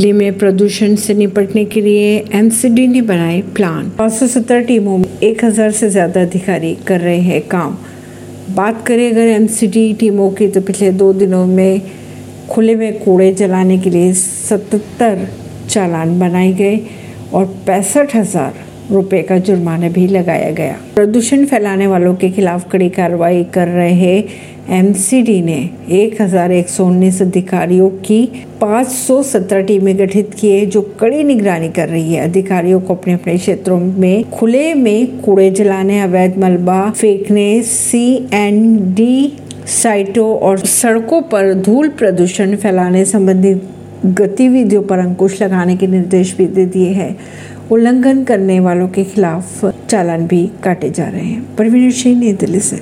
दिल्ली में प्रदूषण से निपटने के लिए एमसीडी ने बनाए प्लान पाँच सौ सत्तर टीमों में एक हज़ार से ज़्यादा अधिकारी कर रहे हैं काम. बात करें अगर एमसीडी टीमों की तो पिछले दो दिनों में खुले में कूड़े जलाने के लिए सतहत्तर चालान बनाए गए और पैंसठ हज़ार रुपए का जुर्माना भी लगाया गया। प्रदूषण फैलाने वालों के खिलाफ कड़ी कार्रवाई कर रहे एमसीडी ने 1119 अधिकारियों की 517 टीमें गठित किए जो कड़ी निगरानी कर रही है। अधिकारियों को अपने अपने क्षेत्रों में खुले में कूड़े जलाने, अवैध मलबा फेंकने सी एंड डी साइटों और सड़कों पर धूल प्रदूषण फैलाने संबंधी गतिविधियों पर अंकुश लगाने के निर्देश भी दे दिए हैं। उल्लंघन करने वालों के खिलाफ चालान भी काटे जा रहे हैं। परवीन सिंह नई दिल्ली से।